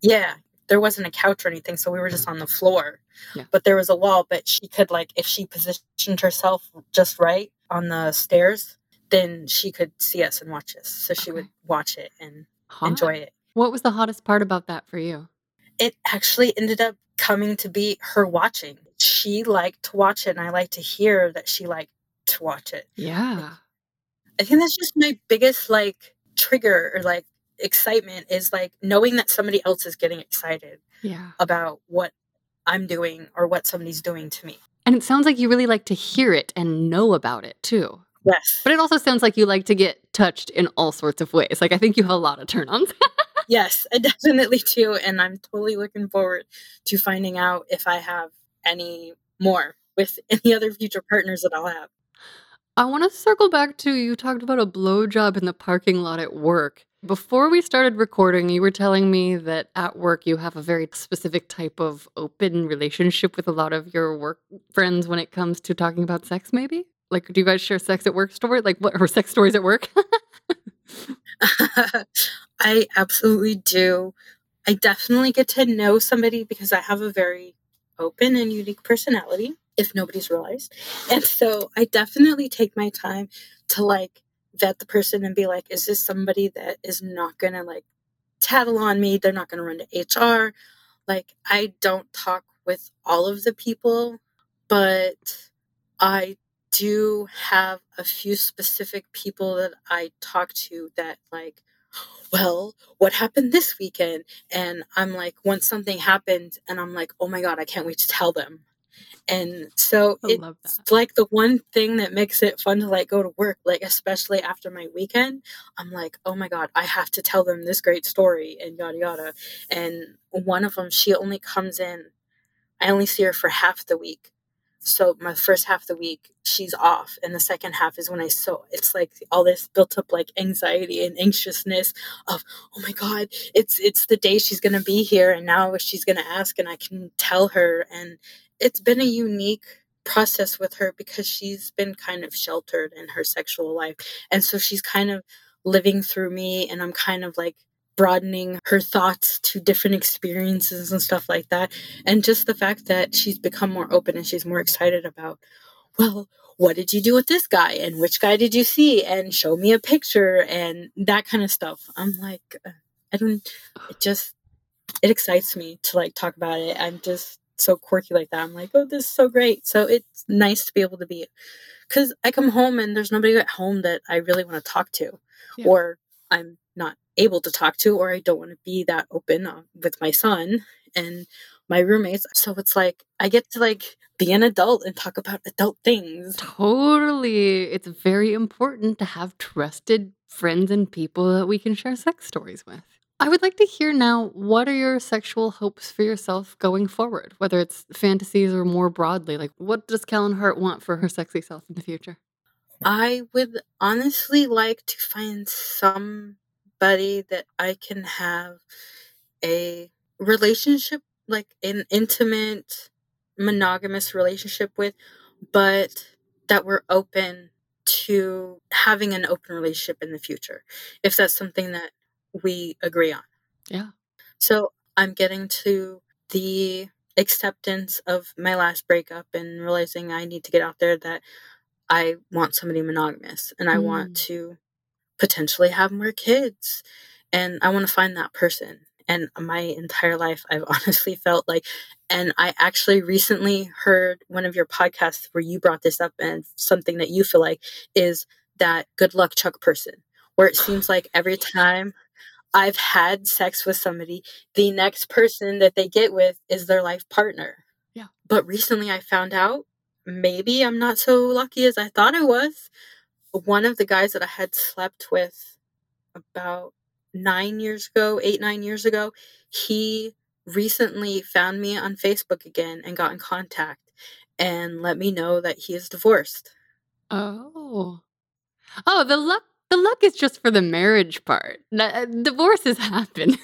Yeah, there wasn't a couch or anything, so we were just on the floor. Yeah. But there was a wall, but she could like if she positioned herself just right on the stairs, then she could see us and watch us. So she would watch it and Hot. enjoy it. What was the hottest part about that for you? It actually ended up coming to be her watching. She liked to watch it, and I like to hear that she liked to watch it. Yeah. I think that's just my biggest like trigger or like excitement is like knowing that somebody else is getting excited yeah. about what I'm doing or what somebody's doing to me. And it sounds like you really like to hear it and know about it too. Yes. But it also sounds like you like to get touched in all sorts of ways. Like I think you have a lot of turn ons. yes, I definitely do. And I'm totally looking forward to finding out if I have any more with any other future partners that I'll have. I want to circle back to you talked about a blowjob in the parking lot at work. Before we started recording, you were telling me that at work you have a very specific type of open relationship with a lot of your work friends when it comes to talking about sex, maybe? Like, do you guys share sex at work story? Like, what, or sex stories at work? I absolutely do. I definitely get to know somebody because I have a very open and unique personality, if nobody's realized. And so I definitely take my time to like vet the person and be like, is this somebody that is not going to like tattle on me? They're not going to run to HR. Like, I don't talk with all of the people, but I do have a few specific people that I talk to that, like, well, what happened this weekend? And I'm like, once something happened, and I'm like, oh my God, I can't wait to tell them. And so I it's like the one thing that makes it fun to like go to work, like especially after my weekend. I'm like, oh my God, I have to tell them this great story and yada yada. And one of them, she only comes in I only see her for half the week. So my first half of the week, she's off, and the second half is when I so it's like all this built up like anxiety and anxiousness of oh my god, it's it's the day she's gonna be here, and now she's gonna ask, and I can tell her, and it's been a unique process with her because she's been kind of sheltered in her sexual life, and so she's kind of living through me, and I'm kind of like broadening her thoughts to different experiences and stuff like that. And just the fact that she's become more open and she's more excited about, well, what did you do with this guy? And which guy did you see? And show me a picture and that kind of stuff. I'm like, uh, I don't, it just, it excites me to like talk about it. I'm just so quirky like that. I'm like, oh, this is so great. So it's nice to be able to be, because I come home and there's nobody at home that I really want to talk to, yeah. or I'm not able to talk to or I don't want to be that open uh, with my son and my roommates. So it's like I get to like be an adult and talk about adult things. Totally. It's very important to have trusted friends and people that we can share sex stories with. I would like to hear now what are your sexual hopes for yourself going forward, whether it's fantasies or more broadly? Like, what does Kellen Hart want for her sexy self in the future? I would honestly like to find somebody that I can have a relationship, like an intimate, monogamous relationship with, but that we're open to having an open relationship in the future, if that's something that we agree on. Yeah. So I'm getting to the acceptance of my last breakup and realizing I need to get out there that I want somebody monogamous and I mm. want to potentially have more kids. And I want to find that person. And my entire life, I've honestly felt like, and I actually recently heard one of your podcasts where you brought this up, and something that you feel like is that good luck Chuck person, where it seems like every time I've had sex with somebody, the next person that they get with is their life partner. Yeah. But recently I found out maybe I'm not so lucky as I thought I was one of the guys that I had slept with about nine years ago, eight, nine years ago, he recently found me on Facebook again and got in contact and let me know that he is divorced. Oh. Oh, the luck the luck is just for the marriage part. Uh, divorces happen.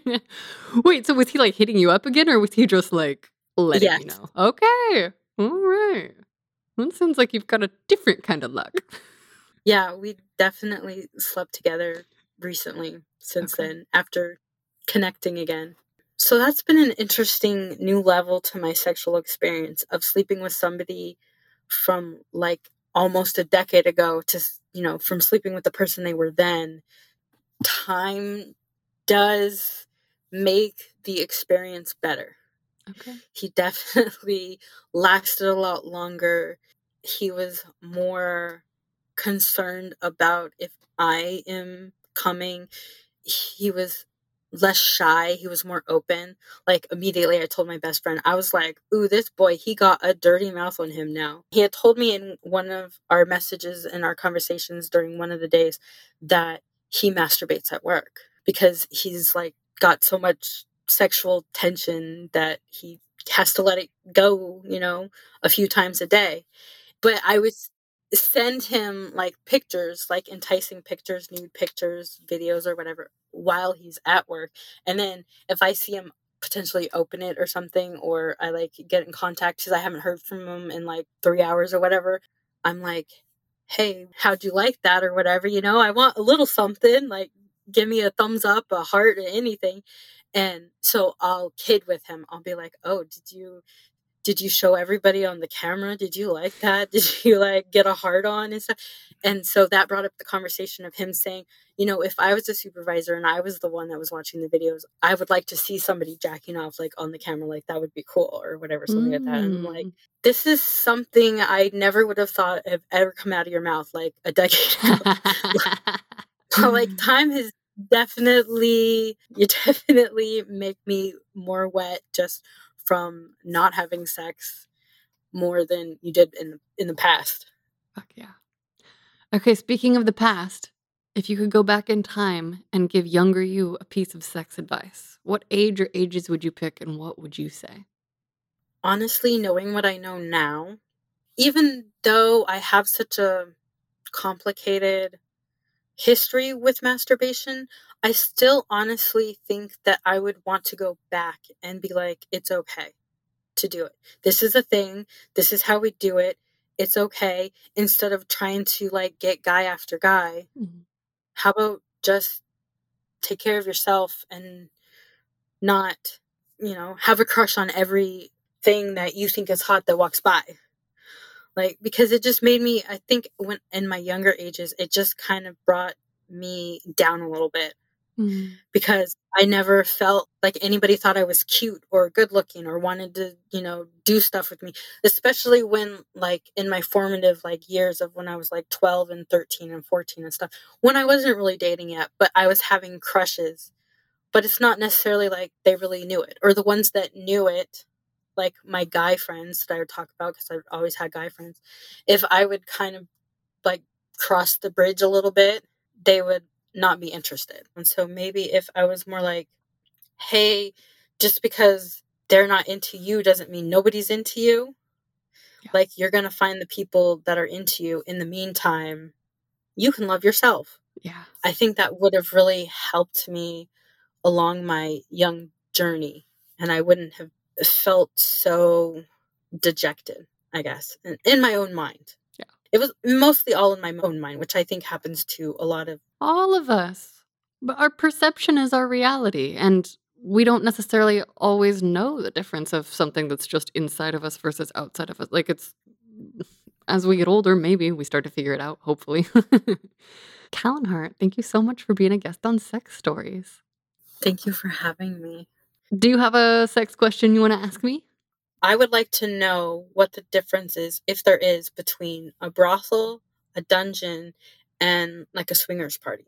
Wait, so was he like hitting you up again or was he just like letting yes. you know? Okay. All right. That sounds like you've got a different kind of luck. Yeah, we definitely slept together recently since okay. then after connecting again. So that's been an interesting new level to my sexual experience of sleeping with somebody from like almost a decade ago to, you know, from sleeping with the person they were then. Time does make the experience better. Okay. He definitely lasted a lot longer. He was more concerned about if I am coming. He was less shy. He was more open. Like immediately I told my best friend, I was like, ooh, this boy, he got a dirty mouth on him now. He had told me in one of our messages in our conversations during one of the days that he masturbates at work because he's like got so much sexual tension that he has to let it go, you know, a few times a day. But I was send him like pictures, like enticing pictures, nude pictures, videos, or whatever while he's at work. And then if I see him potentially open it or something, or I like get in contact because I haven't heard from him in like three hours or whatever, I'm like, hey, how'd you like that or whatever? You know, I want a little something, like give me a thumbs up, a heart, or anything. And so I'll kid with him. I'll be like, oh, did you did you show everybody on the camera? Did you like that? Did you like get a heart on and stuff? And so that brought up the conversation of him saying, you know, if I was a supervisor and I was the one that was watching the videos, I would like to see somebody jacking off like on the camera, like that would be cool or whatever, something mm. like that. And I'm like, mm. this is something I never would have thought have ever come out of your mouth like a decade ago. like time has definitely you definitely make me more wet just from not having sex more than you did in in the past. Fuck yeah. Okay, speaking of the past, if you could go back in time and give younger you a piece of sex advice, what age or ages would you pick and what would you say? honestly, knowing what I know now, even though I have such a complicated history with masturbation, I still honestly think that I would want to go back and be like, it's okay to do it. This is a thing. This is how we do it. It's okay. Instead of trying to like get guy after guy, Mhm. how about just take care of yourself and not, you know, have a crush on every thing that you think is hot that walks by. Like because it just made me I think when in my younger ages it just kind of brought me down a little bit Mhm. because I never felt like anybody thought I was cute or good looking or wanted to, you know, do stuff with me. Especially when like in my formative like years of when I was like 12 and 13 and 14 and stuff. When I wasn't really dating yet, but I was having crushes. But it's not necessarily like they really knew it or the ones that knew it like my guy friends that I would talk about because I've always had guy friends. If I would kind of like cross the bridge a little bit, they would not be interested. And so maybe if I was more like, hey, just because they're not into you doesn't mean nobody's into you. Yeah. Like you're going to find the people that are into you. In the meantime, you can love yourself. Yeah. I think that would have really helped me along my young journey and I wouldn't have felt so dejected, I guess, in, in my own mind. Yeah. It was mostly all in my own mind, which I think happens to a lot of All of us. But our perception is our reality. And we don't necessarily always know the difference of something that's just inside of us versus outside of us. Like it's as we get older, maybe we start to figure it out, hopefully. Callan Hart, thank you so much for being a guest on Sex Stories. thank you for having me. Do you have a sex question you want to ask me? I would like to know what the difference is, if there is, between a brothel, a dungeon, and like a swingers party.